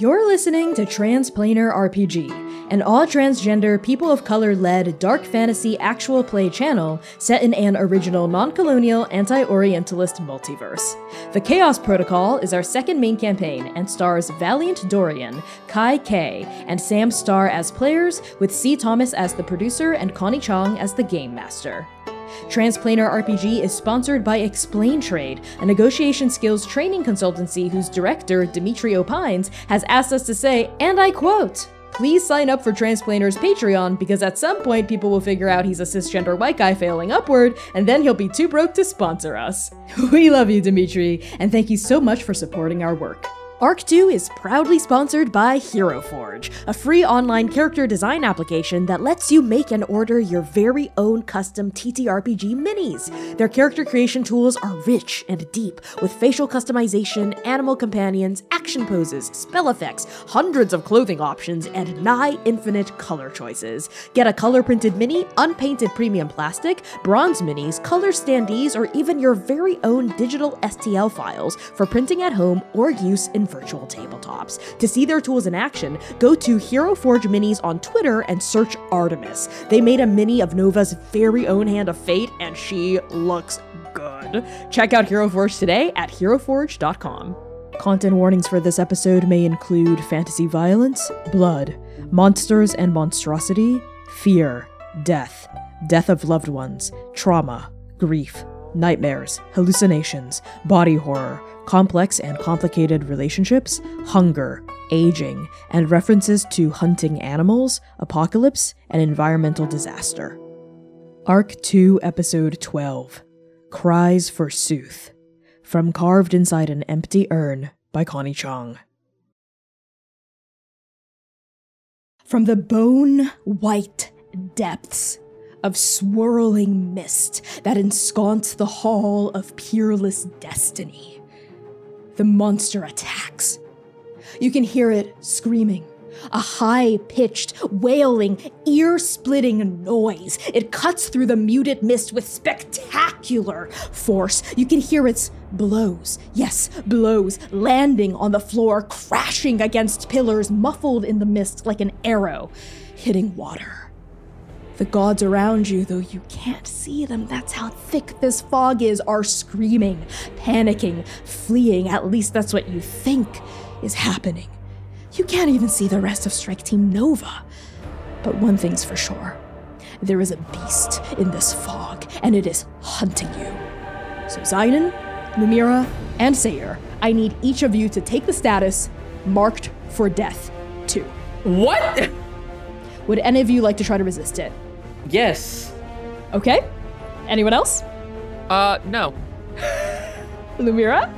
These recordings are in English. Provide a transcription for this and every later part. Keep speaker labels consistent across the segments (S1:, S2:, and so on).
S1: You're listening to Transplanar RPG, an all transgender, people of color led dark fantasy actual play channel set in an original non colonial, anti Orientalist multiverse. The Chaos Protocol is our second main campaign and stars Valiant Dorian, Cai K, and Samm Star as players, with Sea Thomas as the producer and Connie Chang as the game master. Transplanar RPG is sponsored by Explain Trade, a negotiation skills training consultancy whose director, Dimitri Opines, has asked us to say, and I quote, Please sign up for Transplanar's Patreon because at some point people will figure out he's a cisgender white guy failing upward, and then he'll be too broke to sponsor us. We love you, Dimitri, and thank you so much for supporting our work. Arc 2 is proudly sponsored by Hero Forge, a free online character design application that lets you make and order your very own custom TTRPG minis. Their character creation tools are rich and deep, with facial customization, animal companions, action poses, spell effects, hundreds of clothing options, and nigh infinite color choices. Get a color printed mini, unpainted premium plastic, bronze minis, color standees, or even your very own digital STL files for printing at home or use in virtual tabletops. To see their tools in action, go to Hero Forge Minis on Twitter and search Artemis. They made a mini of Nova's very own Hand of Fate, and she looks good. Check out Hero Forge today at heroforge.com. Content warnings for this episode may include fantasy violence, blood, monsters and monstrosity, fear, death, death of loved ones, trauma, grief, nightmares, hallucinations, body horror, complex and complicated relationships, hunger, aging, and references to hunting animals, apocalypse, and environmental disaster. Arc 2, Episode 12 Cries for Sooth. From Carved Inside an Empty Urn by Connie Chang. From the bone white depths of swirling mist that ensconce the hall of peerless destiny the monster attacks. You can hear it screaming, a high pitched, wailing, ear splitting noise. It cuts through the muted mist with spectacular force. You can hear its blows, yes, blows, landing on the floor, crashing against pillars, muffled in the mist like an arrow hitting water. The gods around you, though you can't see them, that's how thick this fog is, are screaming, panicking, fleeing. At least that's what you think is happening. You can't even see the rest of Strike Team Nova. But one thing's for sure there is a beast in this fog, and it is hunting you. So, Xainan, Lumièra, and Seir, I need each of you to take the status marked for death, too.
S2: What?
S1: Would any of you like to try to resist it?
S2: Yes.
S1: Okay. Anyone else?
S3: Uh, no.
S1: Lumièra?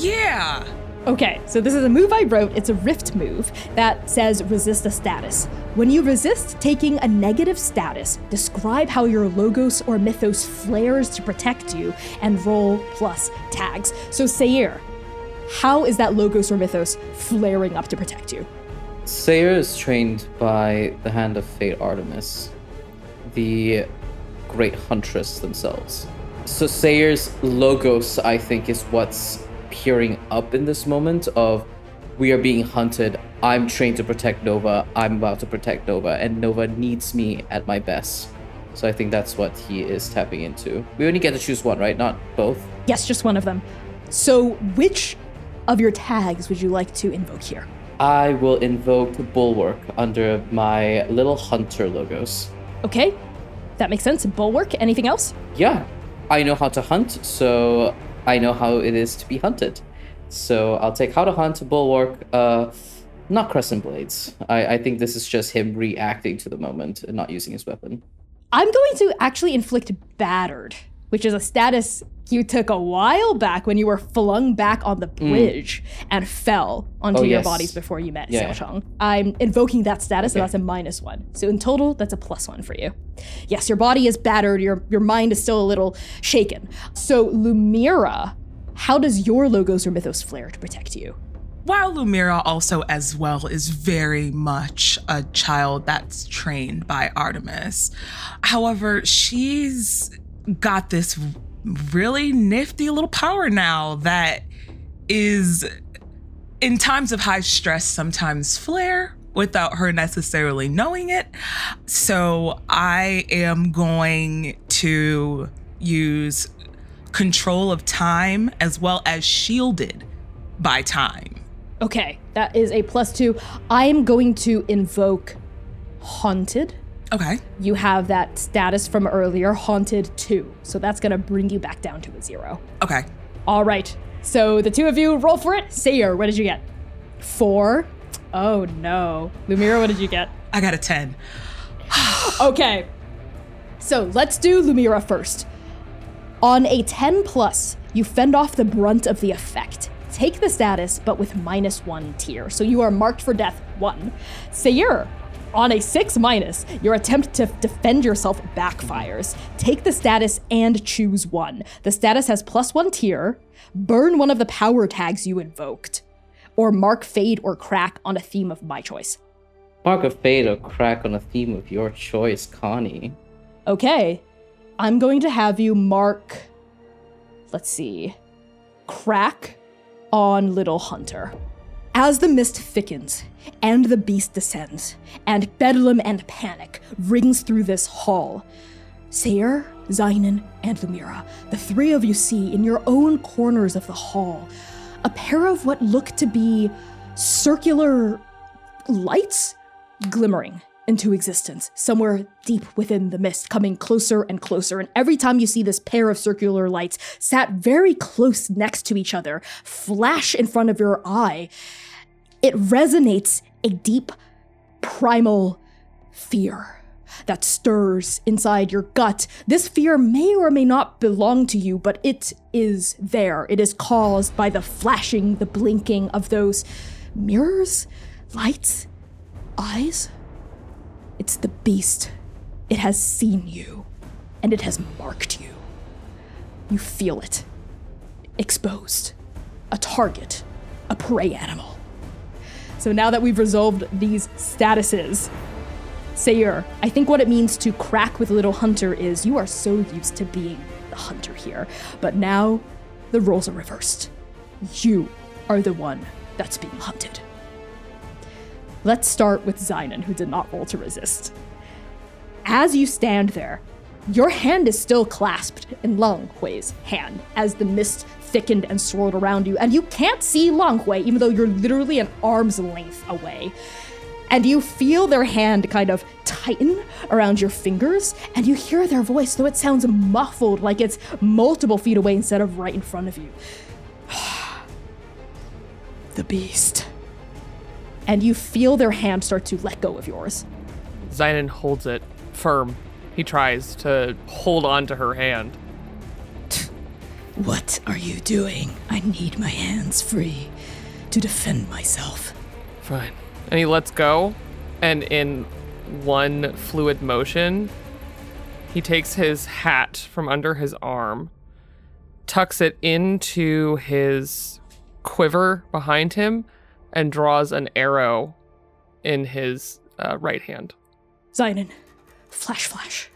S4: Yeah.
S1: Okay, so this is a move I wrote. It's a rift move that says resist a status. When you resist taking a negative status, describe how your logos or mythos flares to protect you and roll plus tags. So, Seir, how is that logos or mythos flaring up to protect you?
S2: Seir is trained by the Hand of Fate Artemis the great huntress themselves. So Seir's logos, I think, is what's peering up in this moment of we are being hunted. I'm trained to protect Nova. I'm about to protect Nova, and Nova needs me at my best. So I think that's what he is tapping into. We only get to choose one, right? Not both.
S1: Yes, just one of them. So which of your tags would you like to invoke here?
S2: I will invoke Bulwark under my little hunter logos.
S1: Okay, that makes sense. Bulwark. Anything else?
S2: Yeah, I know how to hunt, so I know how it is to be hunted. So I'll take how to hunt, Bulwark, uh, not Crescent Blades. I, I think this is just him reacting to the moment and not using his weapon.
S1: I'm going to actually inflict battered, which is a status you took a while back when you were flung back on the mm. bridge mm. and fell onto oh, your yes. bodies before you met yeah. Xiao I'm invoking that status, okay. so that's a minus one. So in total, that's a plus one for you. Yes, your body is battered, your your mind is still a little shaken. So Lumièra, how does your logos or mythos flare to protect you?
S4: While Lumièra also as well is very much a child that's trained by Artemis. However, she's got this really nifty little power now that is in times of high stress sometimes flare without her necessarily knowing it. So I am going to use control of time as well as shielded by time.
S1: Okay, that is a plus two. I'm going to invoke Haunted.
S4: Okay.
S1: You have that status from earlier, Haunted 2. So that's going to bring you back down to a zero.
S4: Okay.
S1: All right. So the two of you roll for it. Seir, what did you get? Four. Oh no. Lumièra, what did you get?
S4: I got a 10.
S1: Okay. So let's do Lumièra first. On a 10 plus, you fend off the brunt of the effect. Take the status, but with minus one tier. So you are marked for death one. Seir, on a 6 minus, your attempt to defend yourself backfires. Take the status and choose one. The status has plus one tier. Burn one of the power tags you invoked. Or mark fade or crack on a theme of my choice.
S2: Mark a fade or crack on a theme of your choice, Connie.
S1: Okay. I'm going to have you mark. Let's see. Crack on Little Hunter. As the mist thickens and the beast descends, and bedlam and panic rings through this hall, Seir, Xainan, and Lumièra, the three of you see in your own corners of the hall a pair of what look to be circular lights glimmering into existence somewhere deep within the mist, coming closer and closer. And every time you see this pair of circular lights sat very close next to each other flash in front of your eye, it resonates a deep, primal fear that stirs inside your gut. This fear may or may not belong to you, but it is there. It is caused by the flashing, the blinking of those mirrors, lights, eyes. It's the beast. It has seen you, and it has marked you. You feel it. Exposed. A target. A prey animal. So now that we've resolved these statuses, Seir, I think what it means to crack with Little Hunter is you are so used to being the hunter here, but now the roles are reversed. You are the one that's being hunted. Let's start with Xainan, who did not roll to resist. As you stand there, your hand is still clasped in Long Hui's hand as the mist thickened and swirled around you, and you can't see Long Hui, even though you're literally an arm's length away. And you feel their hand kind of tighten around your fingers, and you hear their voice, though it sounds muffled, like it's multiple feet away instead of right in front of you. the beast. And you feel their hand start to let go of yours.
S3: Xainan holds it firm. He tries to hold on to her hand.
S5: What are you doing? I need my hands free to defend myself.
S3: Fine. And he lets go, and in one fluid motion, he takes his hat from under his arm, tucks it into his quiver behind him, and draws an arrow in his uh, right hand.
S1: Xainan, flash, flash,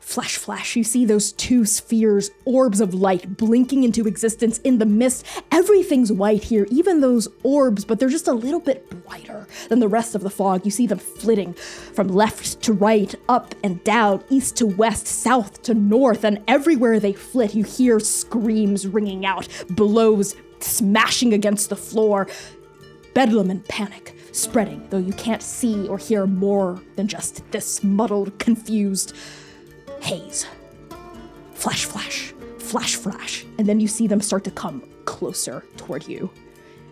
S1: flash, flash. You see those two spheres, orbs of light, blinking into existence in the mist. Everything's white here, even those orbs, but they're just a little bit brighter than the rest of the fog. You see them flitting from left to right, up and down, east to west, south to north, and everywhere they flit, you hear screams ringing out, blows smashing against the floor bedlam and panic spreading, though you can't see or hear more than just this muddled, confused haze. Flash, flash, flash, flash, and then you see them start to come closer toward you.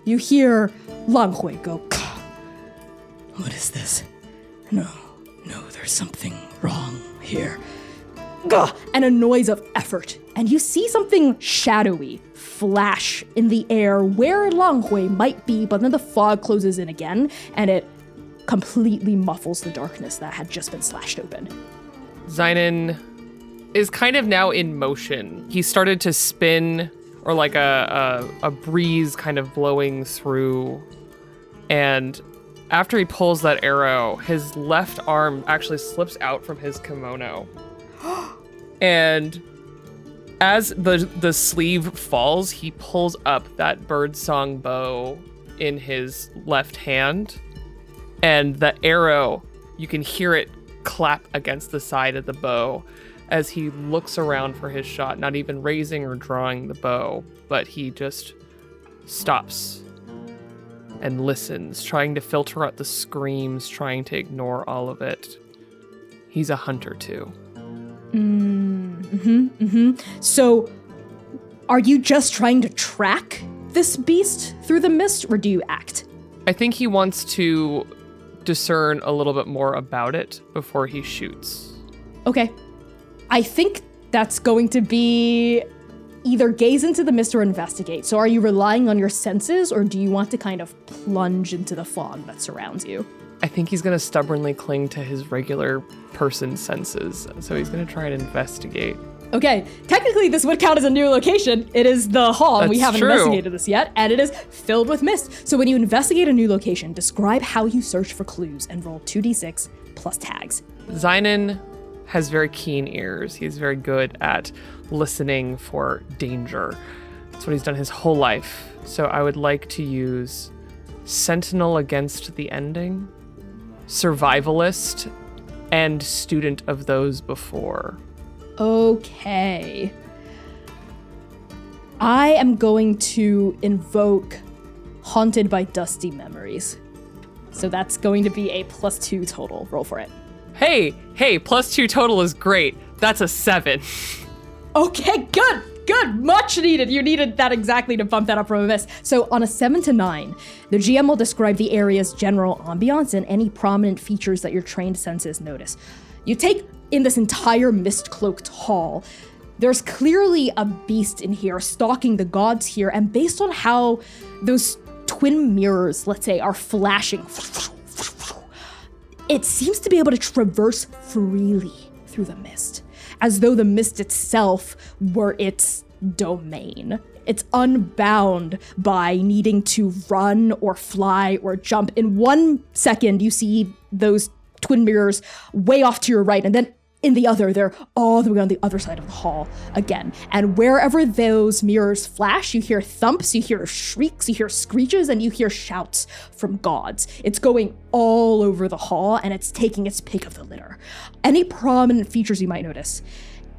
S1: You hear Lang Hui go, "Kah."
S5: What is this? No, no, there's something wrong here.
S1: Gah! and a noise of effort, and you see something shadowy flash in the air where Lang Hui might be, but then the fog closes in again, and it completely muffles the darkness that had just been slashed open.
S3: Xainan is kind of now in motion. He started to spin, or like a, a, a breeze kind of blowing through. And after he pulls that arrow, his left arm actually slips out from his kimono. and as the the sleeve falls, he pulls up that birdsong bow in his left hand, and the arrow, you can hear it clap against the side of the bow as he looks around for his shot, not even raising or drawing the bow, but he just stops and listens, trying to filter out the screams, trying to ignore all of it. He's a hunter too.
S1: Mm-hmm, mm-hmm. So, are you just trying to track this beast through the mist, or do you act?
S3: I think he wants to discern a little bit more about it before he shoots.
S1: Okay. I think that's going to be either gaze into the mist or investigate. So, are you relying on your senses, or do you want to kind of plunge into the fog that surrounds you?
S3: I think he's going to stubbornly cling to his regular person senses. So, he's going to try and investigate.
S1: Okay, technically, this would count as a new location. It is the hall, and we haven't
S3: true.
S1: investigated this yet, and it is filled with mist. So, when you investigate a new location, describe how you search for clues and roll 2d6 plus tags.
S3: Xainan has very keen ears. He's very good at listening for danger. That's what he's done his whole life. So I would like to use Sentinel against the ending, Survivalist, and Student of those before.
S1: Okay. I am going to invoke Haunted by Dusty Memories. So that's going to be a plus two total. Roll for it.
S3: Hey, hey, plus two total is great. That's a seven.
S1: Okay, good, good, much needed. You needed that exactly to bump that up from a miss. So on a seven to nine, the GM will describe the area's general ambiance and any prominent features that your trained senses notice. You take in this entire mist cloaked hall. There's clearly a beast in here stalking the gods here, and based on how those twin mirrors, let's say, are flashing, it seems to be able to traverse freely through the mist, as though the mist itself were its domain. It's unbound by needing to run or fly or jump. In one second, you see those twin mirrors way off to your right, and then in the other, they're all the way on the other side of the hall again. And wherever those mirrors flash, you hear thumps, you hear shrieks, you hear screeches, and you hear shouts from gods. It's going all over the hall and it's taking its pick of the litter. Any prominent features you might notice?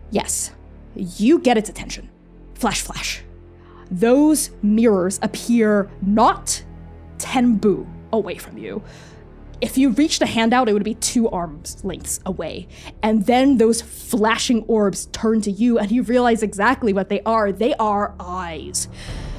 S1: Yes, you get its attention. Flash, flash. Those mirrors appear not 10 boo away from you, if you reached a hand out, it would be two arms lengths away. And then those flashing orbs turn to you, and you realize exactly what they are. They are eyes.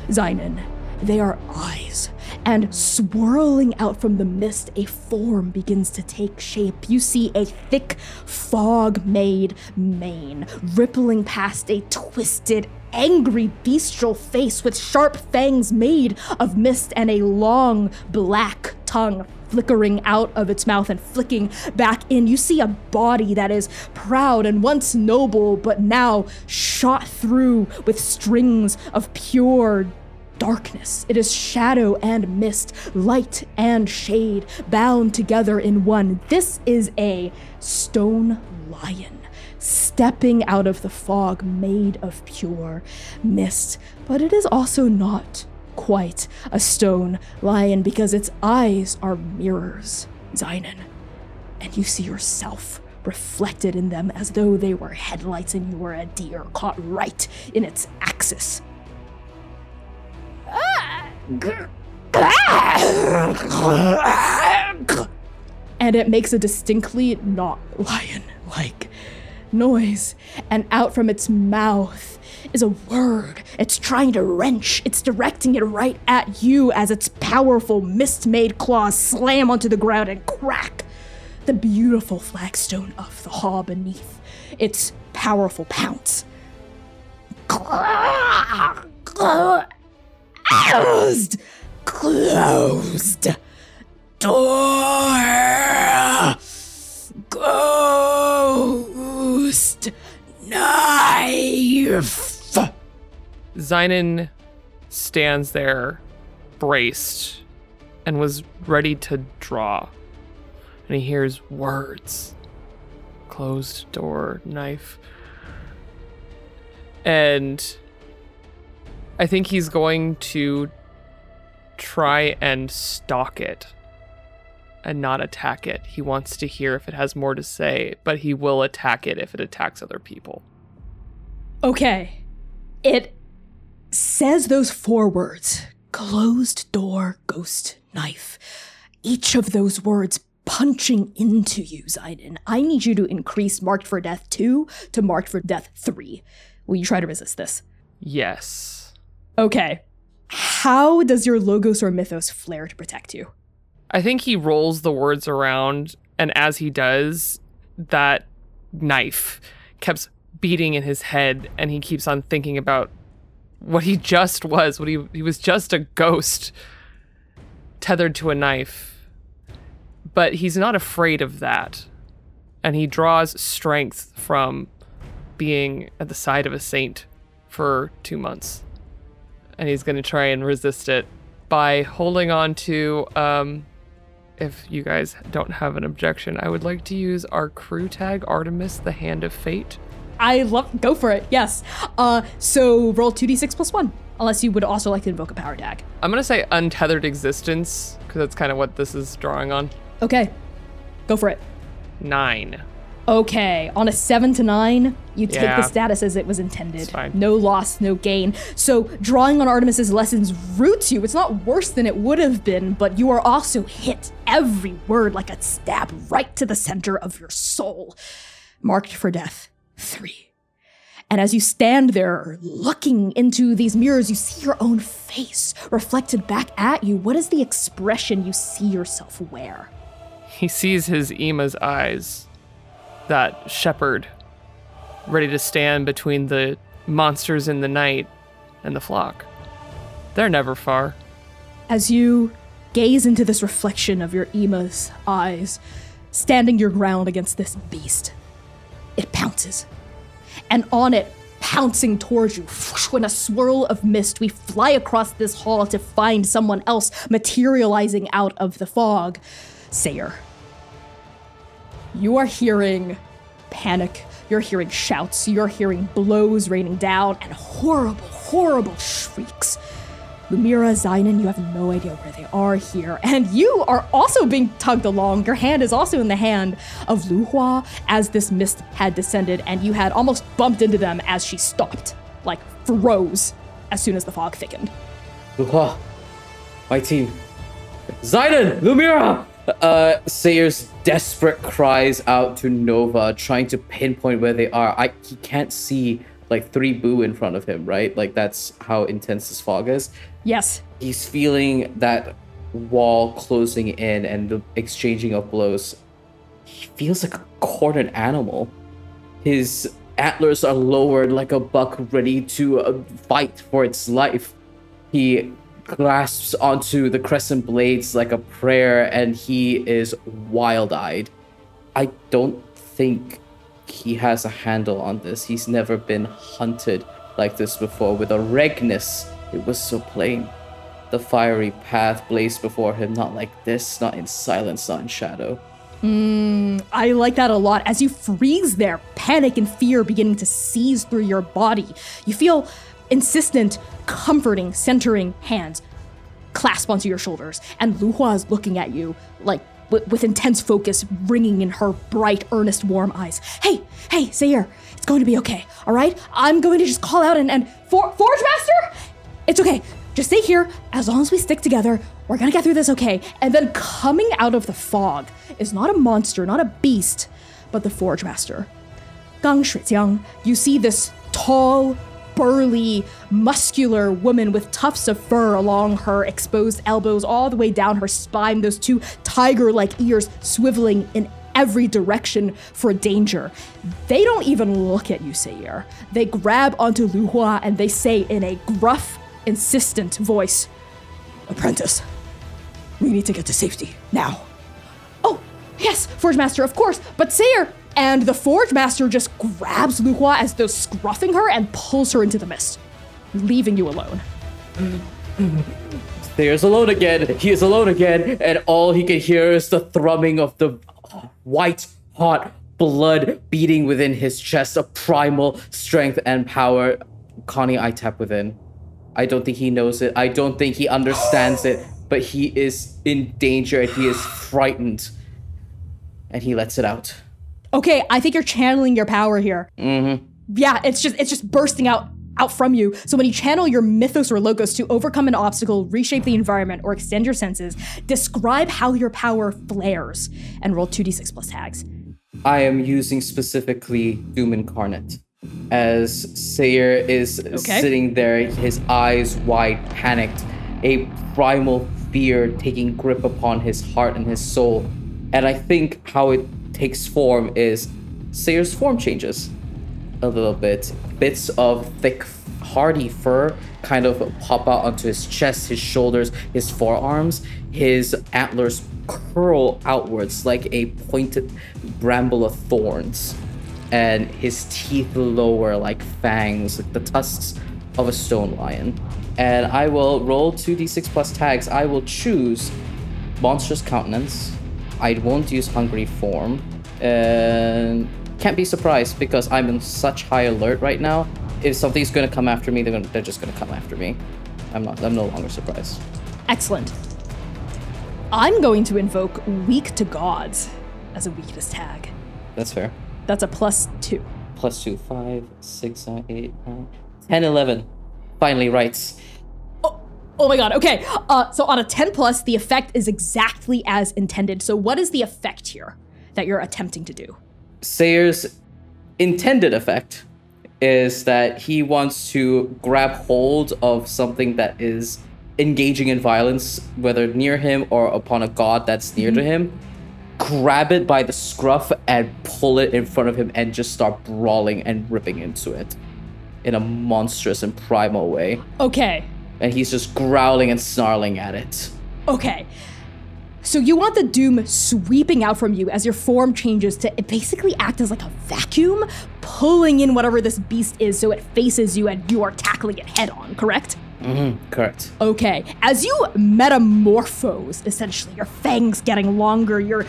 S1: Xainan, they are eyes. And swirling out from the mist, a form begins to take shape. You see a thick, fog made mane rippling past a twisted, angry, bestial face with sharp fangs made of mist and a long, black tongue flickering out of its mouth and flicking back in. You see a body that is proud and once noble, but now shot through with strings of pure darkness. It is shadow and mist, light and shade, bound together in one. This is a stone lion stepping out of the fog made of pure mist, but it is also not quite a stone lion because its eyes are mirrors, Xainan. And you see yourself reflected in them as though they were headlights and you were a deer caught right in its axis. And it makes a distinctly not lion like noise, and out from its mouth is a word. It's trying to wrench, it's directing it right at you as its powerful mist made claws slam onto the ground and crack the beautiful flagstone of the hall beneath its powerful pounce. Closed! Closed! Door! Ghost! Knife!
S3: Xainan stands there, braced, and was ready to draw. And he hears words closed door, knife. And I think he's going to try and stalk it and not attack it. He wants to hear if it has more to say, but he will attack it if it attacks other people.
S1: Okay. It says those four words closed door, ghost, knife. Each of those words punching into you, Xainan. I need you to increase marked for death 2 to marked for death 3. Will you try to resist this?
S3: Yes.
S1: Okay. How does your logos or mythos flare to protect you?
S3: I think he rolls the words around, and as he does, that knife keeps beating in his head, and he keeps on thinking about what he just was. What he he was just a ghost tethered to a knife, but he's not afraid of that, and he draws strength from being at the side of a saint for two months, and he's going to try and resist it by holding on to um, if you guys don't have an objection, I would like to use our crew tag Artemis, the Hand of Fate.
S1: I love go for it. Yes. Uh so roll 2d6 plus 1 unless you would also like to invoke a power tag.
S3: I'm going to say untethered existence because that's kind of what this is drawing on.
S1: Okay. Go for it.
S3: 9.
S1: Okay, on a seven to nine, you take
S3: Yeah.
S1: the status as it was intended. No loss, no gain. So drawing on Artemis's lessons roots you. It's not worse than it would have been, but you are also hit every word like a stab right to the center of your soul. Marked for death. Three. And as you stand there looking into these mirrors, you see your own face reflected back at you. What is the expression you see yourself wear?
S3: He sees his Ema's eyes, that shepherd, ready to stand between the monsters in the night and the flock. They're never far.
S1: As you gaze into this reflection of your Ema's eyes, standing your ground against this beast, it pounces. And on it, pouncing towards you, in a swirl of mist, we fly across this hall to find someone else materializing out of the fog. Seir. You are hearing panic. You're hearing shouts. You're hearing blows raining down and horrible, horrible shrieks. Lumièra, Xainan, you have no idea where they are here. And you are also being tugged along. Your hand is also in the hand of Lu Hua as this mist had descended, and you had almost bumped into them as she stopped, like froze, as soon as the fog thickened.
S2: Luha, my team. Xainan, Lumièra! Uh, Seir's desperate cries out to Nova, trying to pinpoint where they are. I he can't see like three boo in front of him, right? Like that's how intense this fog is.
S1: Yes,
S2: He's feeling that wall closing in and the exchanging of blows. He feels like a cornered animal. His antlers are lowered like a buck ready to uh, fight for its life. He grasps onto the crescent blades like a prayer and he is wild eyed. I don't think he has a handle on this. He's never been hunted like this before with a regness. It was so plain. The fiery path blazed before him, not like this, not in silence, not in shadow.
S1: Hmm, I like that a lot. As you freeze there, panic and fear beginning to seize through your body. You feel insistent, comforting, centering hands clasp onto your shoulders, and Lu Hua is looking at you like with, intense focus, ringing in her bright, earnest, warm eyes. Hey, hey, Seir, it's going to be okay. All right, I'm going to just call out and and For- Forge Master, it's okay. Just stay here. As long as we stick together, we're gonna get through this okay. And then coming out of the fog is not a monster, not a beast, but the Forge Master. Gang Shuijiang, you see this tall, burly, muscular woman with tufts of fur along her exposed elbows, all the way down her spine, those two tiger like ears swiveling in every direction for danger. They don't even look at you, Seir. They grab onto Lu Hua and they say in a gruff, insistent voice Apprentice, we need to get to safety now. Oh, yes, Forge Master, of course, but Seir! And the Forge Master just grabs Lu Hua as though scruffing her and pulls her into the mist, leaving you alone.
S2: There's alone again. He is alone again, and all he can hear is the thrumming of the white hot blood beating within his chest, a primal strength and power. Connie, I tap within. I don't think he knows it. I don't think he understands it. But he is in danger and he is frightened. And he lets it out.
S1: Okay, I think you're channeling your power here. Mm-hmm. Yeah, it's just it's just bursting out out from you. So when you channel your mythos or logos to overcome an obstacle, reshape the environment, or extend your senses, describe how your power flares and roll 2d6 plus tags.
S2: I am using specifically Doom Incarnate. As Seir is
S1: Okay.
S2: sitting there, his eyes wide, panicked, a primal fear taking grip upon his heart and his soul. And I think how it takes form is Seir's form changes a little bit. Bits of thick, hardy fur kind of pop out onto his chest, his shoulders, his forearms. His antlers curl outwards like a pointed bramble of thorns. And his teeth lower like fangs, like the tusks of a stone lion. And I will roll 2d6 plus tags. I will choose monstrous countenance. I won't use hungry form. And can't be surprised because I'm in such high alert right now. If something's gonna come after me, they're gonna, they're just gonna come after me. I'm not. I'm no longer surprised.
S1: Excellent. I'm going to invoke Weak to Gods as a weakness tag.
S2: That's fair.
S1: That's a plus two.
S2: Plus two, five, six, seven, eight, nine, 10, 11. Finally, writes.
S1: Oh my god, okay. Uh, so on a 10 plus, the effect is exactly as intended. So what is the effect here that you're attempting to do?
S2: Seir's intended effect is that he wants to grab hold of something that is engaging in violence, whether near him or upon a god that's near to him, grab it by the scruff and pull it in front of him and just start brawling and ripping into it in a monstrous and primal way.
S1: Okay,
S2: And he's just growling and snarling at it.
S1: okay. So you want the doom sweeping out from you as your form changes to basically act as like a vacuum, pulling in whatever this beast is so it faces you and you are tackling it head on, correct?
S2: Mhm, correct.
S1: Okay, as you metamorphose, essentially, your fangs getting longer, your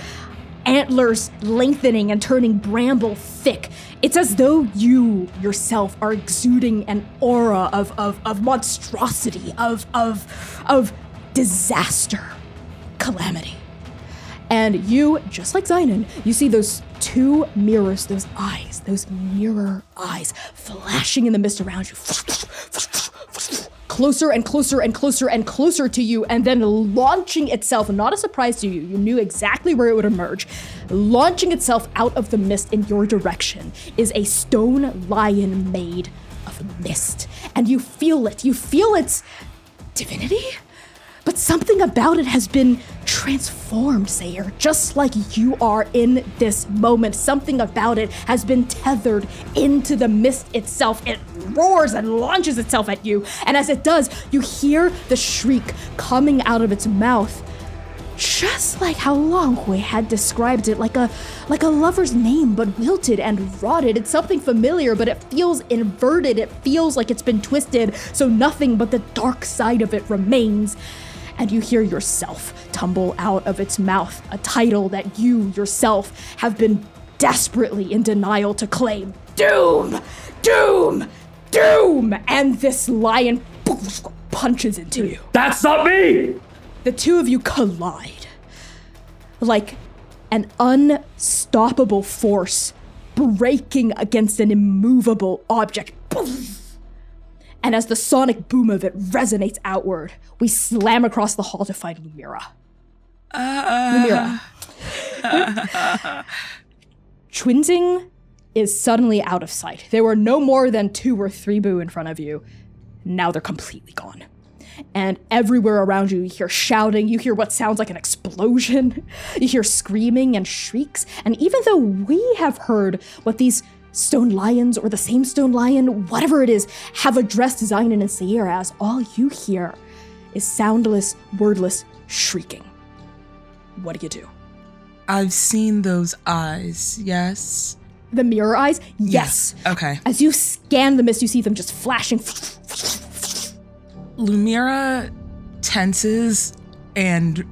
S1: antlers lengthening and turning bramble thick, it's as though you yourself are exuding an aura of, of, of monstrosity, of, of, of disaster, calamity. And you, just like Xainan, you see those two mirrors, those eyes, those mirror eyes flashing in the mist around you. Closer and closer and closer and closer to you, and then launching itself, not a surprise to you, you knew exactly where it would emerge. Launching itself out of the mist in your direction is a stone lion made of mist. And you feel it. You feel its divinity? But something about it has been transformed, Seir, just like you are in this moment. Something about it has been tethered into the mist itself. It roars and launches itself at you. And as it does, you hear the shriek coming out of its mouth. Just like how Longhui had described it, like a like a lover's name, but wilted and rotted. It's something familiar, but it feels inverted. It feels like it's been twisted, so nothing but the dark side of it remains. And you hear yourself tumble out of its mouth, a title that you yourself have been desperately in denial to claim. Doom! Doom! Doom! And this lion punches into you.
S6: That's not me!
S1: The two of you collide. Like an unstoppable force breaking against an immovable object. And as the sonic boom of it resonates outward, we slam across the hall to find Lumièra. Uh. Lumièra. Twinzing is suddenly out of sight. There were no more than two or three boo in front of you. Now they're completely gone. And everywhere around you, you hear shouting, you hear what sounds like an explosion, you hear screaming and shrieks. And even though we have heard what these stone lions or the same stone lion, whatever it is, have addressed Xainan and Seir as, all you hear is soundless, wordless shrieking. What do you do?
S4: I've seen those eyes, yes?
S1: The mirror eyes? Yes.
S4: Okay.
S1: As you scan the mist, you see them just flashing.
S4: Lumièra tenses and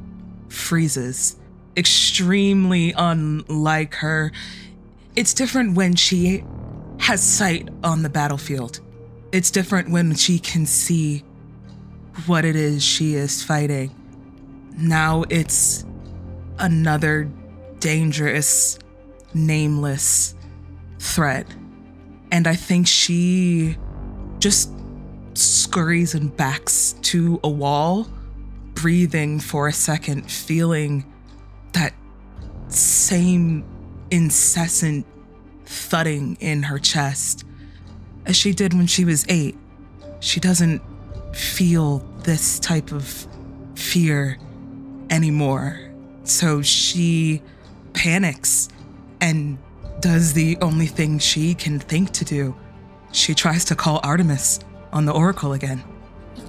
S4: freezes, extremely unlike her. It's different when she has sight on the battlefield. It's different when she can see what it is she is fighting. Now it's another dangerous, nameless threat. And I think she just scurries and backs to a wall, breathing for a second, feeling that same incessant thudding in her chest as she did when she was eight. She doesn't feel this type of fear anymore. So she panics and does the only thing she can think to do. She tries to call Artemis on the Oracle again.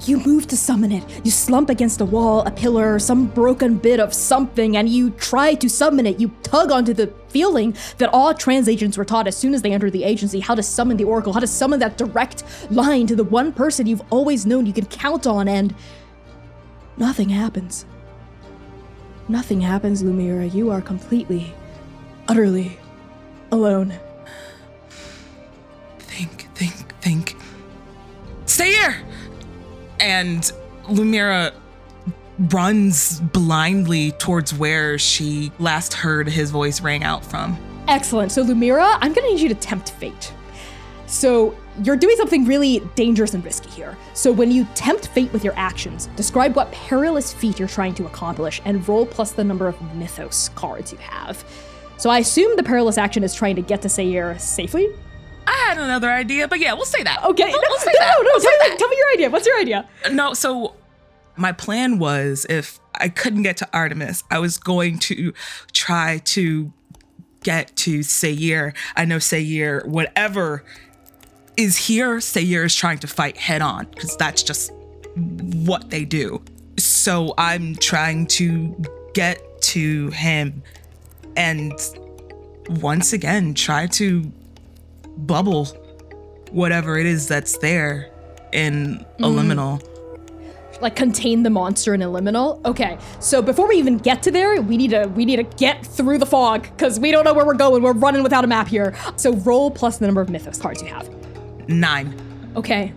S1: You move to summon it. You slump against a wall, a pillar, some broken bit of something, and you try to summon it. You tug onto the feeling that all trans agents were taught as soon as they entered the agency how to summon the Oracle, how to summon that direct line to the one person you've always known you can count on, and nothing happens. Nothing happens, Lumièra. You are completely, utterly alone.
S4: Think, think, think. Stay here! And Lumièra runs blindly towards where she last heard his voice rang out from.
S1: Excellent. So, Lumièra, I'm going to need you to tempt fate. So, you're doing something really dangerous and risky here. So, when you tempt fate with your actions, describe what perilous feat you're trying to accomplish and roll plus the number of mythos cards you have. So, I assume the perilous action is trying to get to Seir safely.
S4: I had another idea, but yeah, we'll say that.
S1: Okay,
S4: We'll-
S1: no,
S4: we'll say
S1: no,
S4: that.
S1: no, no,
S4: We'll
S1: tell, me,
S4: that.
S1: tell me your idea. What's your idea?
S4: No, so my plan was if I couldn't get to Artemis, I was going to try to get to Seir. I know Seir, whatever is here, Seir is trying to fight head on because that's just what they do. So I'm trying to get to him and once again try to bubble whatever it is that's there in a mm-hmm. liminal.
S1: like contain the monster in a liminal. Okay, so before we even get to there, we need to we need to get through the fog because we don't know where we're going. We're running without a map here. So roll plus the number of mythos cards you have.
S4: Nine.
S1: Okay.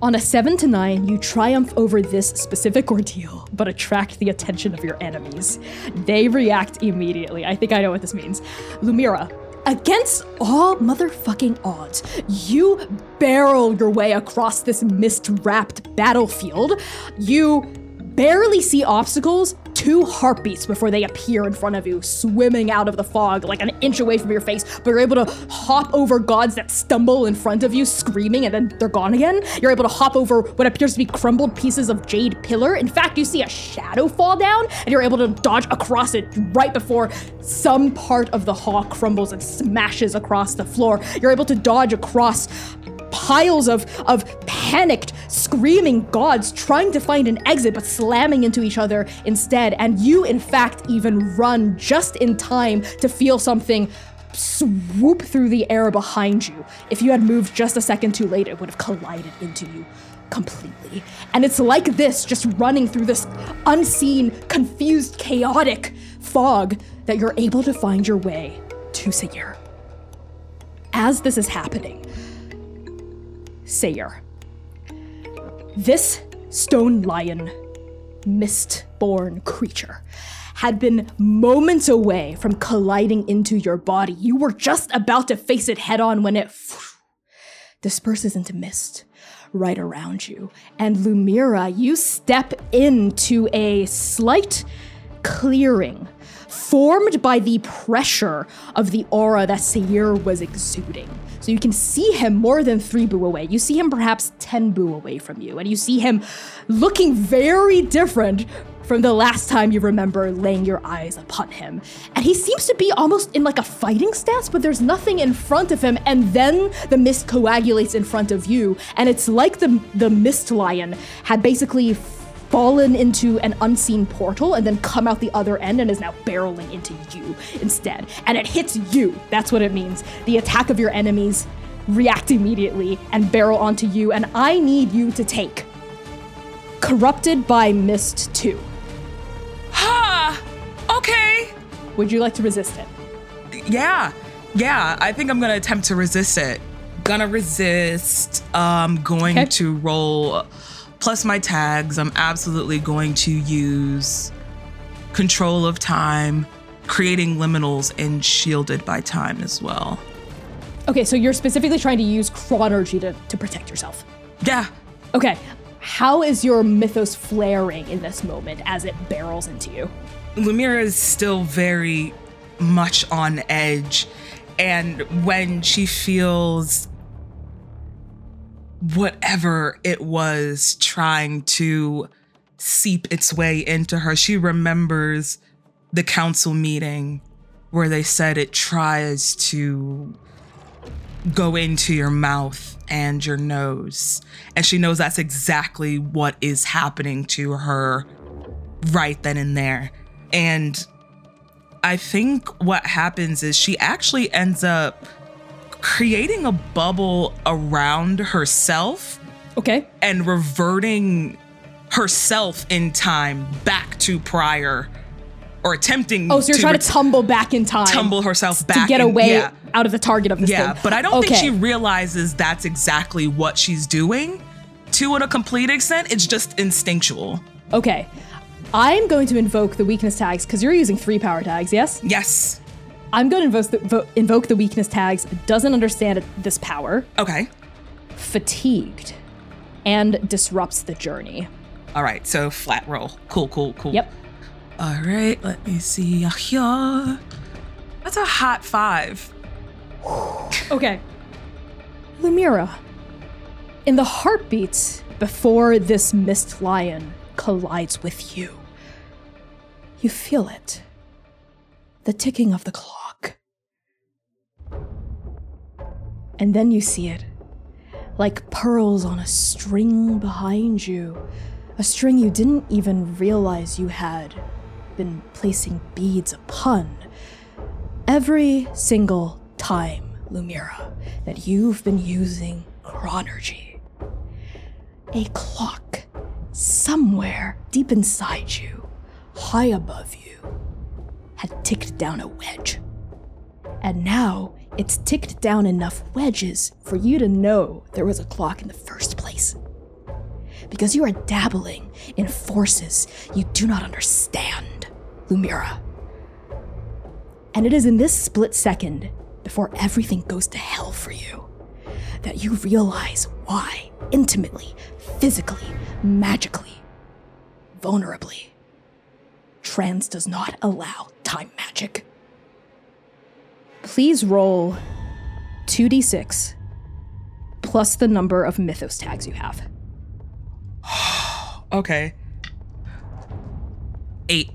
S1: On a 7 to 9, you triumph over this specific ordeal, but attract the attention of your enemies. They react immediately. I think I know what this means. Lumièra, against all motherfucking odds, you barrel your way across this mist wrapped battlefield. You barely see obstacles two heartbeats before they appear in front of you, swimming out of the fog like an inch away from your face, but you're able to hop over gods that stumble in front of you, screaming, and then they're gone again. You're able to hop over what appears to be crumbled pieces of jade pillar. In fact, you see a shadow fall down, and you're able to dodge across it right before some part of the hall crumbles and smashes across the floor. You're able to dodge across piles of of panicked screaming gods trying to find an exit but slamming into each other instead. And you in fact even run just in time to feel something swoop through the air behind you. If you had moved just a second too late it would have collided into you completely. And it's like this just running through this unseen confused chaotic fog that you're able to find your way to Seir as this is happening Seir. This stone lion, mist-born creature, had been moments away from colliding into your body. You were just about to face it head on when it disperses into mist right around you. And Lumièra, you step into a slight clearing formed by the pressure of the aura that Seir was exuding. So you can see him more than three boo away. You see him perhaps 10 boo away from you. And you see him looking very different from the last time you remember laying your eyes upon him. And he seems to be almost in like a fighting stance, but there's nothing in front of him. And then the mist coagulates in front of you. And it's like the, the mist lion had basically fallen into an unseen portal and then come out the other end and is now barreling into you instead. And it hits you. That's what it means. The attack of your enemies react immediately and barrel onto you. And I need you to take Corrupted by Mist 2.
S4: Ha! Okay.
S1: Would you like to resist it?
S4: Yeah. Yeah. I think I'm gonna attempt to resist it. Gonna resist. Um going
S1: Okay.
S4: to roll plus my tags, I'm absolutely going to use control of time, creating liminals, and shielded by time as well.
S1: Okay, so you're specifically trying to use chronergy to, to protect yourself.
S4: Yeah.
S1: Okay, how is your mythos flaring in this moment as it barrels into you?
S4: Lumièra is still very much on edge. And when she feels whatever it was trying to seep its way into her, she remembers the council meeting where they said it tries to go into your mouth and your nose. And she knows that's exactly what is happening to her right then and there. And I think what happens is she actually ends up creating a bubble around herself
S1: Okay.
S4: and reverting herself in time back to prior or attempting
S1: Oh, so you're
S4: to
S1: trying
S4: ret-
S1: to tumble back in time.
S4: tumble herself back to
S1: get
S4: in-
S1: away
S4: yeah.
S1: out of the target of this
S4: Yeah,
S1: thing.
S4: but I don't
S1: okay.
S4: think she realizes that's exactly what she's doing to a complete extent. It's just instinctual.
S1: Okay. I'm going to invoke the weakness tags because you're using three power tags, yes?
S4: Yes.
S1: I'm going to invoke the, vo- invoke the weakness tags, doesn't understand this power,
S4: Okay.
S1: fatigued, and disrupts the journey.
S4: All right. So flat roll. Cool, cool, cool.
S1: Yep.
S4: All right. Let me see here. That's a hot five.
S1: Okay. Lumièra, in the heartbeats before this mist lion collides with you, you feel it. The ticking of the clock. And then you see it, like pearls on a string behind you. A string you didn't even realize you had been placing beads upon. Every single time, Lumièra, that you've been using chronergy, a clock somewhere deep inside you, high above you, had ticked down a wedge. And now it's ticked down enough wedges for you to know there was a clock in the first place. Because you are dabbling in forces you do not understand, Lumièra. And it is in this split second, before everything goes to hell for you, that you realize why, intimately, physically, magically, vulnerably, trans does not allow time magic. Please roll 2d6 plus the number of mythos tags you have.
S4: Okay. Eight.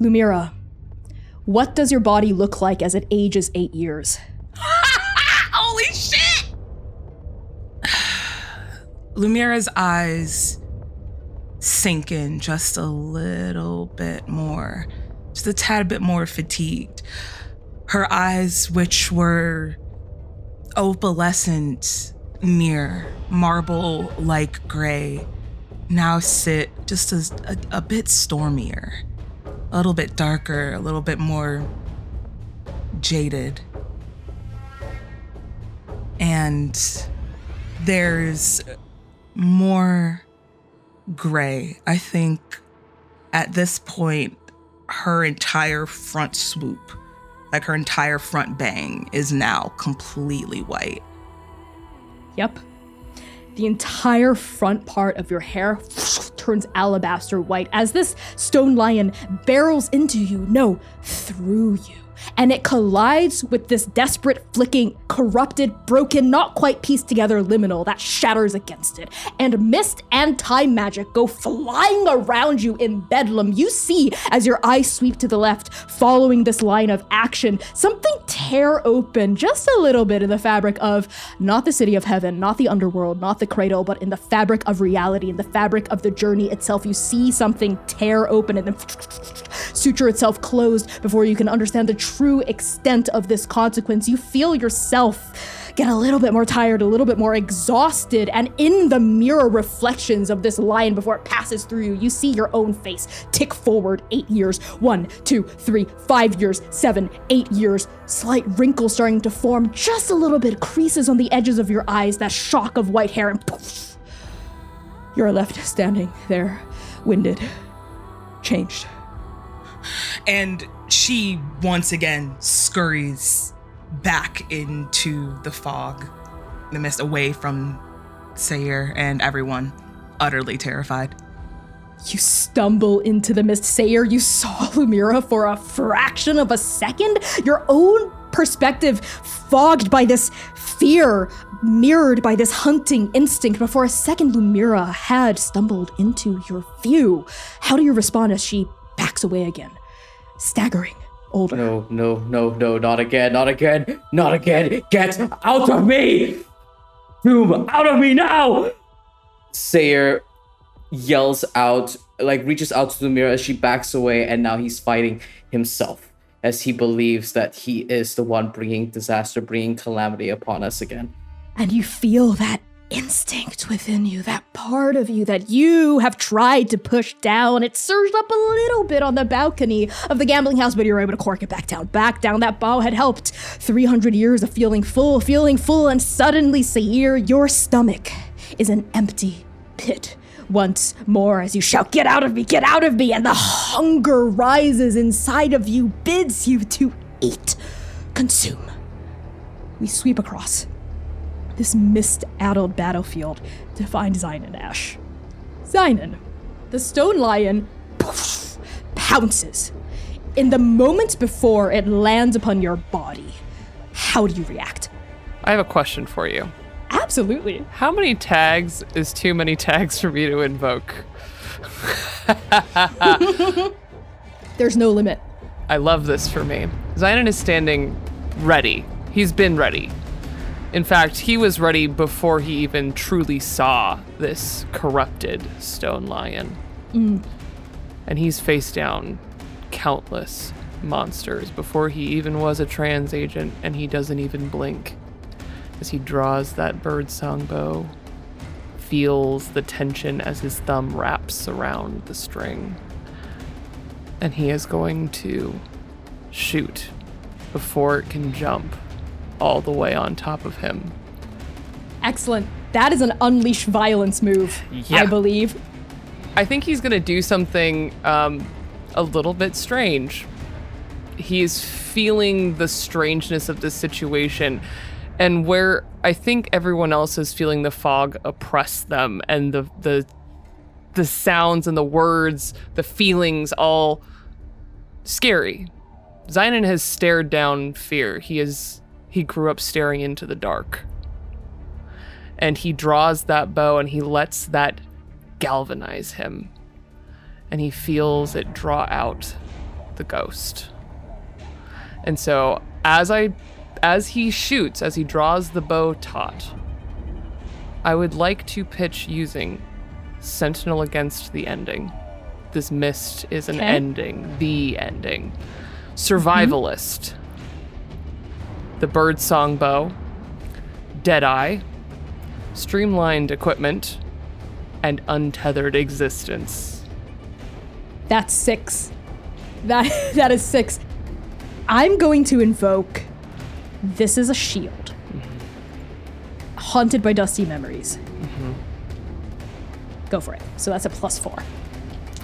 S1: Lumièra, what does your body look like as it ages eight years?
S4: Holy shit! Lumièra's eyes sink in just a little bit more, just a tad bit more fatigued. Her eyes, which were opalescent, near marble like gray, now sit just a, a bit stormier, a little bit darker, a little bit more jaded. And there's more gray. I think at this point, her entire front swoop, like her entire front bang, is now completely white.
S1: Yep. The entire front part of your hair turns alabaster white as this stone lion barrels into you, no, through you. And it collides with this desperate, flicking, corrupted, broken, not quite pieced together liminal that shatters against it. And mist and time magic go flying around you in bedlam. You see, as your eyes sweep to the left, following this line of action, something tear open just a little bit in the fabric of not the city of heaven, not the underworld, not the cradle, but in the fabric of reality, in the fabric of the journey itself. You see something tear open and then suture itself closed before you can understand the true extent of this consequence. You feel yourself get a little bit more tired, a little bit more exhausted, and in the mirror reflections of this lion before it passes through you, you see your own face tick forward eight years one, two, three, five years, seven, eight years, slight wrinkles starting to form, just a little bit, creases on the edges of your eyes, that shock of white hair, and poof.
S5: You're left standing there, winded, changed.
S4: And she once again scurries back into the fog, the mist away from Seir and everyone, utterly terrified.
S1: You stumble into the mist, Seir. You saw Lumièra for a fraction of a second. Your own perspective fogged by this fear, mirrored by this hunting instinct. Before a second, Lumièra had stumbled into your view. How do you respond as she backs away again, staggering, older?
S2: No, no, no, no, not again, not again, not again. Get out of me! Doom, out of me now! Seir yells out, like reaches out to the mirror as she backs away, and now he's fighting himself as he believes that he is the one bringing disaster, bringing calamity upon us again.
S1: And you feel that instinct within you, that part of you that you have tried to push down. It surged up a little bit on the balcony of the gambling house, but you were able to cork it back down, back down. That bow had helped. 300 years of feeling full, feeling full, and suddenly, Seir, your stomach is an empty pit. Once more, as you shout, Get out of me, get out of me, and the hunger rises inside of you, bids you to eat, consume. We sweep across this mist addled battlefield to find Xainan Ash. Xainan, the stone lion, poof, pounces. In the moment before it lands upon your body, how do you react?
S3: I have a question for you.
S1: Absolutely.
S3: How many tags is too many tags for me to invoke?
S1: There's no limit.
S3: I love this for me. Xainan is standing ready. He's been ready. In fact, he was ready before he even truly saw this corrupted stone lion. Mm. And he's faced down countless monsters before he even was a trans agent, and he doesn't even blink as he draws that birdsong bow, feels the tension as his thumb wraps around the string. And he is going to shoot before it can jump all the way on top of him.
S1: Excellent. That is an unleash violence move,
S3: Yeah.
S1: I believe.
S3: I think he's going to do something um, a little bit strange. He's feeling the strangeness of this situation, and where I think everyone else is feeling the fog oppress them, and the the the sounds and the words, the feelings, all scary. Xainan has stared down fear. He is he grew up staring into the dark. And he draws that bow and he lets that galvanize him. And he feels it draw out the ghost. And so as I as he shoots, as he draws the bow taut, I would like to pitch using Sentinel against the ending. This mist is an
S1: Okay.
S3: ending, the ending. Survivalist. The birdsong bow, Deadeye, streamlined equipment, and untethered existence.
S1: That's six. That that is six. I'm going to invoke. This is a shield. Haunted by dusty memories. Mm-hmm. Go for it. So that's a plus four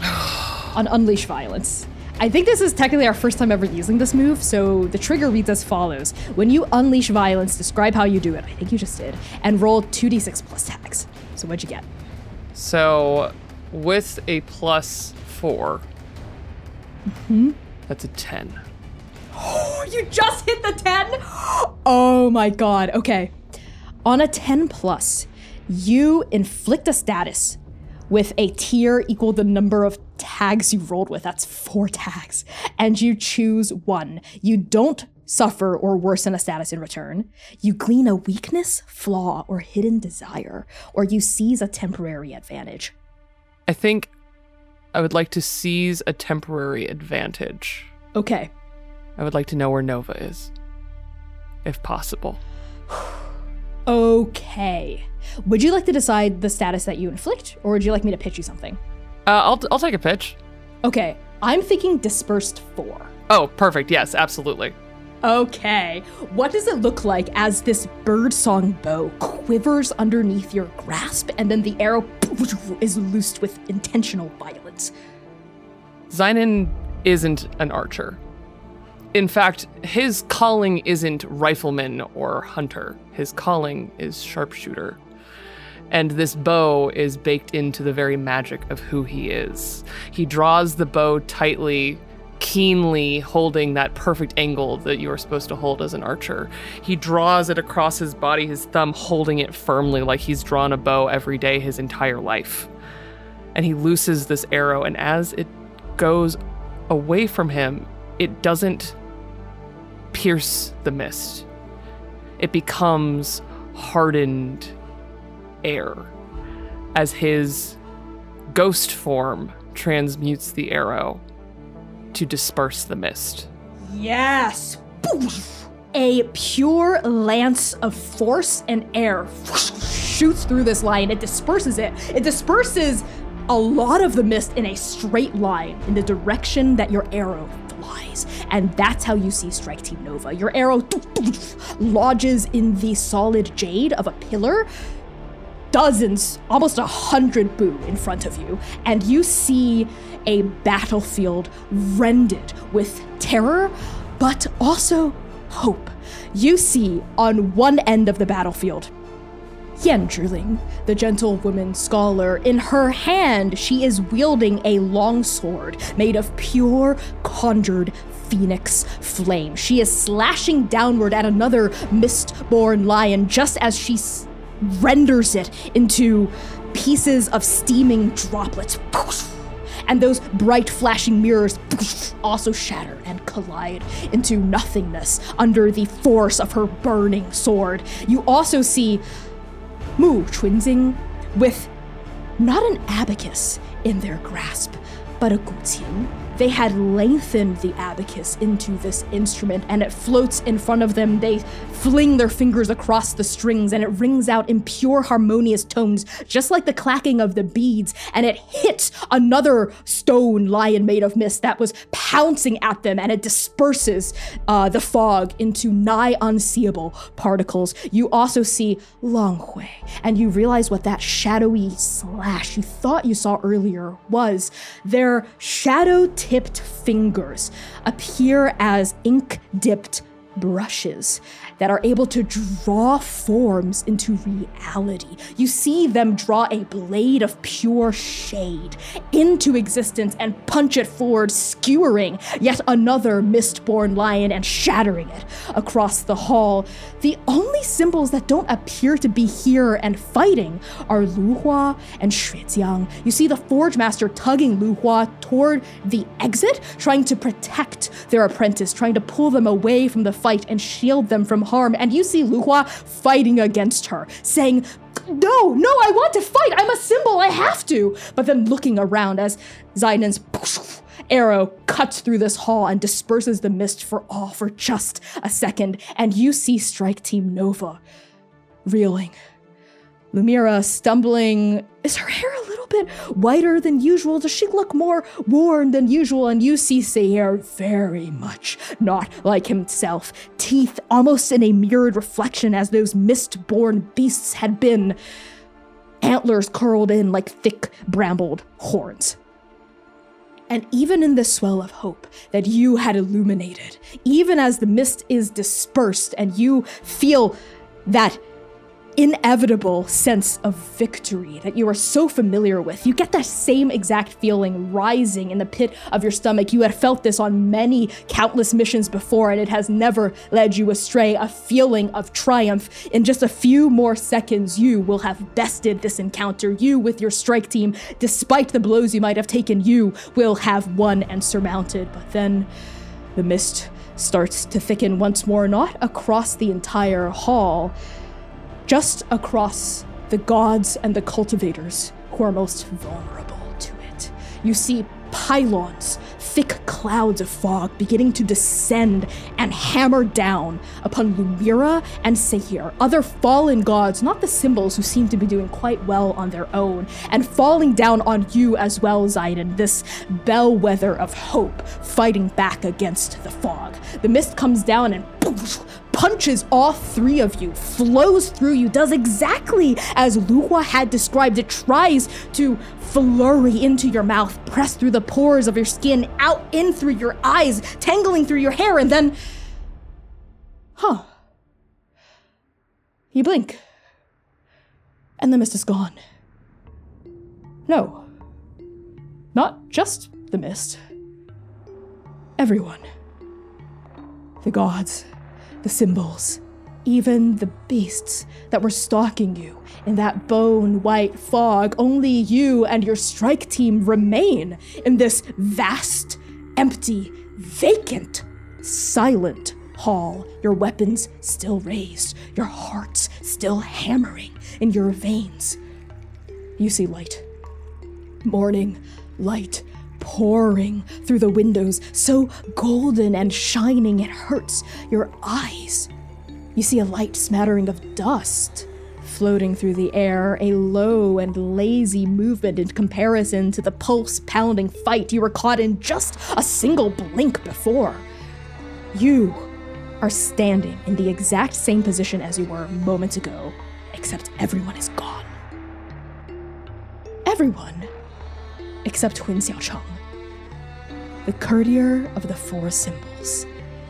S1: on unleash violence. I think this is technically our first time ever using this move, so the trigger reads as follows. When you unleash violence, describe how you do it. I think you just did. And roll 2d6 plus tags. So what'd you get?
S3: So, with a plus 4, mm-hmm. that's a 10.
S1: You just hit the 10? Oh my god. Okay. On a 10 plus, you inflict a status with a tier equal the number of tags you rolled with. That's four tags. And you choose one. You don't suffer or worsen a status in return. You glean a weakness, flaw, or hidden desire, or you seize a temporary advantage.
S3: I think I would like to seize a temporary advantage.
S1: Okay.
S3: I would like to know where Nova is, if possible.
S1: Okay. Would you like to decide the status that you inflict, or would you like me to pitch you something?
S3: Uh, I'll, I'll take a pitch.
S1: Okay, I'm thinking dispersed four.
S3: Oh, perfect. Yes, absolutely.
S1: Okay, what does it look like as this birdsong bow quivers underneath your grasp and then the arrow is loosed with intentional violence?
S3: Xainan isn't an archer. In fact, his calling isn't rifleman or hunter. His calling is sharpshooter. And this bow is baked into the very magic of who he is. He draws the bow tightly, keenly holding that perfect angle that you are supposed to hold as an archer. He draws it across his body, his thumb holding it firmly like he's drawn a bow every day his entire life. And he looses this arrow, and as it goes away from him, it doesn't pierce the mist. It becomes hardened air as his ghost form transmutes the arrow to disperse the mist.
S1: Yes! A pure lance of force and air shoots through this line. It disperses it. It disperses a lot of the mist in a straight line in the direction that your arrow flies. And that's how you see Strike Team Nova. Your arrow lodges in the solid jade of a pillar, dozens, almost a hundred boo in front of you, and you see a battlefield rended with terror, but also hope. You see on one end of the battlefield Yen the gentlewoman scholar. In her hand, she is wielding a long sword made of pure conjured phoenix flame. She is slashing downward at another mistborn lion just as she s- renders it into pieces of steaming droplets. And those bright flashing mirrors also shatter and collide into nothingness under the force of her burning sword. You also see Mu Chunzing with not an abacus in their grasp, but a guqin. They had lengthened the abacus into this instrument and it floats in front of them. They fling their fingers across the strings and it rings out in pure harmonious tones, just like the clacking of the beads. And it hits another stone lion made of mist that was pouncing at them and it disperses uh, the fog into nigh unseeable particles. You also see Long Hui and you realize what that shadowy slash you thought you saw earlier was. Their shadow tipped fingers appear as ink dipped brushes that are able to draw forms into reality. You see them draw a blade of pure shade into existence and punch it forward, skewering yet another mistborn lion and shattering it across the hall. The only symbols that don't appear to be here and fighting are Lu Hua and Xuejiang. You see the Forge Master tugging Lu Hua toward the exit, trying to protect their apprentice, trying to pull them away from the fight and shield them from harm. And you see Lu Hua fighting against her, saying, no, no, I want to fight. I'm a symbol. I have to. But then looking around as Xainan's arrow cuts through this hall and disperses the mist for all for just a second. And you see Strike Team Nova reeling. Lumièra stumbling. Is her hair a little bit whiter than usual? Does she look more worn than usual? And you see Seir very much not like himself, teeth almost in a mirrored reflection as those mist born beasts had been, antlers curled in like thick brambled horns. And even in the swell of hope that you had illuminated, even as the mist is dispersed and you feel that inevitable sense of victory that you are so familiar with. You get that same exact feeling rising in the pit of your stomach. You had felt this on many countless missions before, and it has never led you astray. A feeling of triumph. In just a few more seconds, you will have bested this encounter. You, with your strike team, despite the blows you might have taken, you will have won and surmounted. But then the mist starts to thicken once more, not across the entire hall just across the gods and the cultivators who are most vulnerable to it. You see pylons thick clouds of fog beginning to descend and hammer down upon Lumièra and Seir, other fallen gods, not the symbols who seem to be doing quite well on their own, and falling down on you as well, Zaiden, this bellwether of hope fighting back against the fog. The mist comes down and punches all three of you, flows through you, does exactly as Luhua had described. It tries to flurry into your mouth, press through the pores of your skin, out in through your eyes, tangling through your hair, and then. Huh. You blink. And the mist is gone. No. Not just the mist. Everyone. The gods the symbols, even the beasts that were stalking you in that bone white fog. Only you and your strike team remain in this vast, empty, vacant, silent hall, your weapons still raised, your hearts still hammering in your veins. You see light. Morning light pouring through the windows, so golden and shining it hurts your eyes. You see a light smattering of dust floating through the air, a low and lazy movement in comparison to the pulse pounding fight you were caught in just a single blink before. You are standing in the exact same position as you were moments ago, except everyone is gone. Everyone except Hun Xiaocheng. The courtier of the four symbols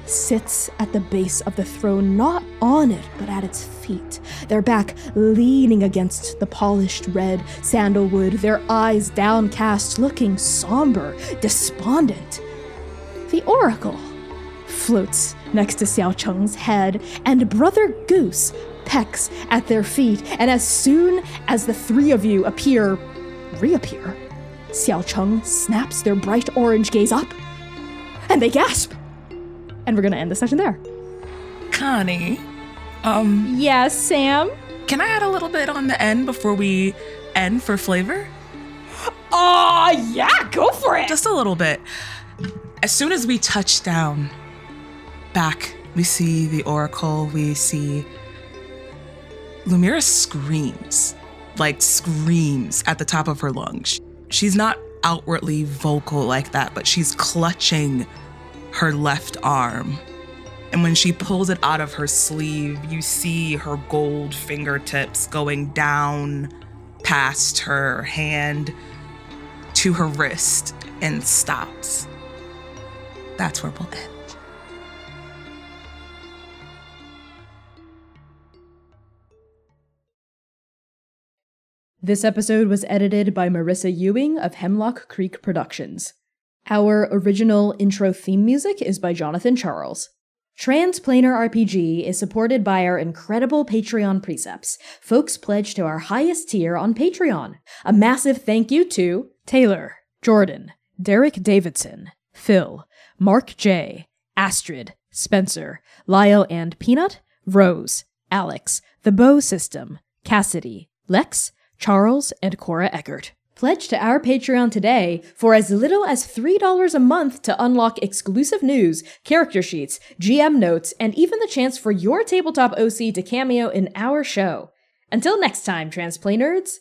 S1: sits at the base of the throne, not on it, but at its feet, their back leaning against the polished red sandalwood, their eyes downcast, looking somber, despondent. The oracle floats next to Xiao Cheng's head, and Brother Goose pecks at their feet, and as soon as the three of you appear, reappear, Xiao Cheng snaps their bright orange gaze up, and they gasp. And we're gonna end the session there.
S4: Connie, um,
S1: Yes, Samm?
S4: can I add a little bit on the end before we end for flavor?
S1: Oh, yeah, go for it!
S4: Just a little bit. As soon as we touch down, back, we see the oracle, we see Lumièra screams, like screams at the top of her lungs. She's not outwardly vocal like that, but she's clutching her left arm. And when she pulls it out of her sleeve, you see her gold fingertips going down past her hand to her wrist and stops. That's where we'll end.
S1: This episode was edited by Marisa Ewing of Hemlock Creek Productions. Our original intro theme music is by Jonathan Charles. Transplanar RPG is supported by our incredible Patreon precepts. Folks pledge to our highest tier on Patreon. A massive thank you to Taylor, Jordan, Derek Davidson, Phil, Mark J, Astrid, Spencer, Lyle and Peanut, Rose, Alex, The Bow System, Cassidy, Lex, Charles, and Cora Eckert. Pledge to our Patreon today for as little as $3 a month to unlock exclusive news, character sheets, GM notes, and even the chance for your tabletop OC to cameo in our show. Until next time, Transplay Nerds,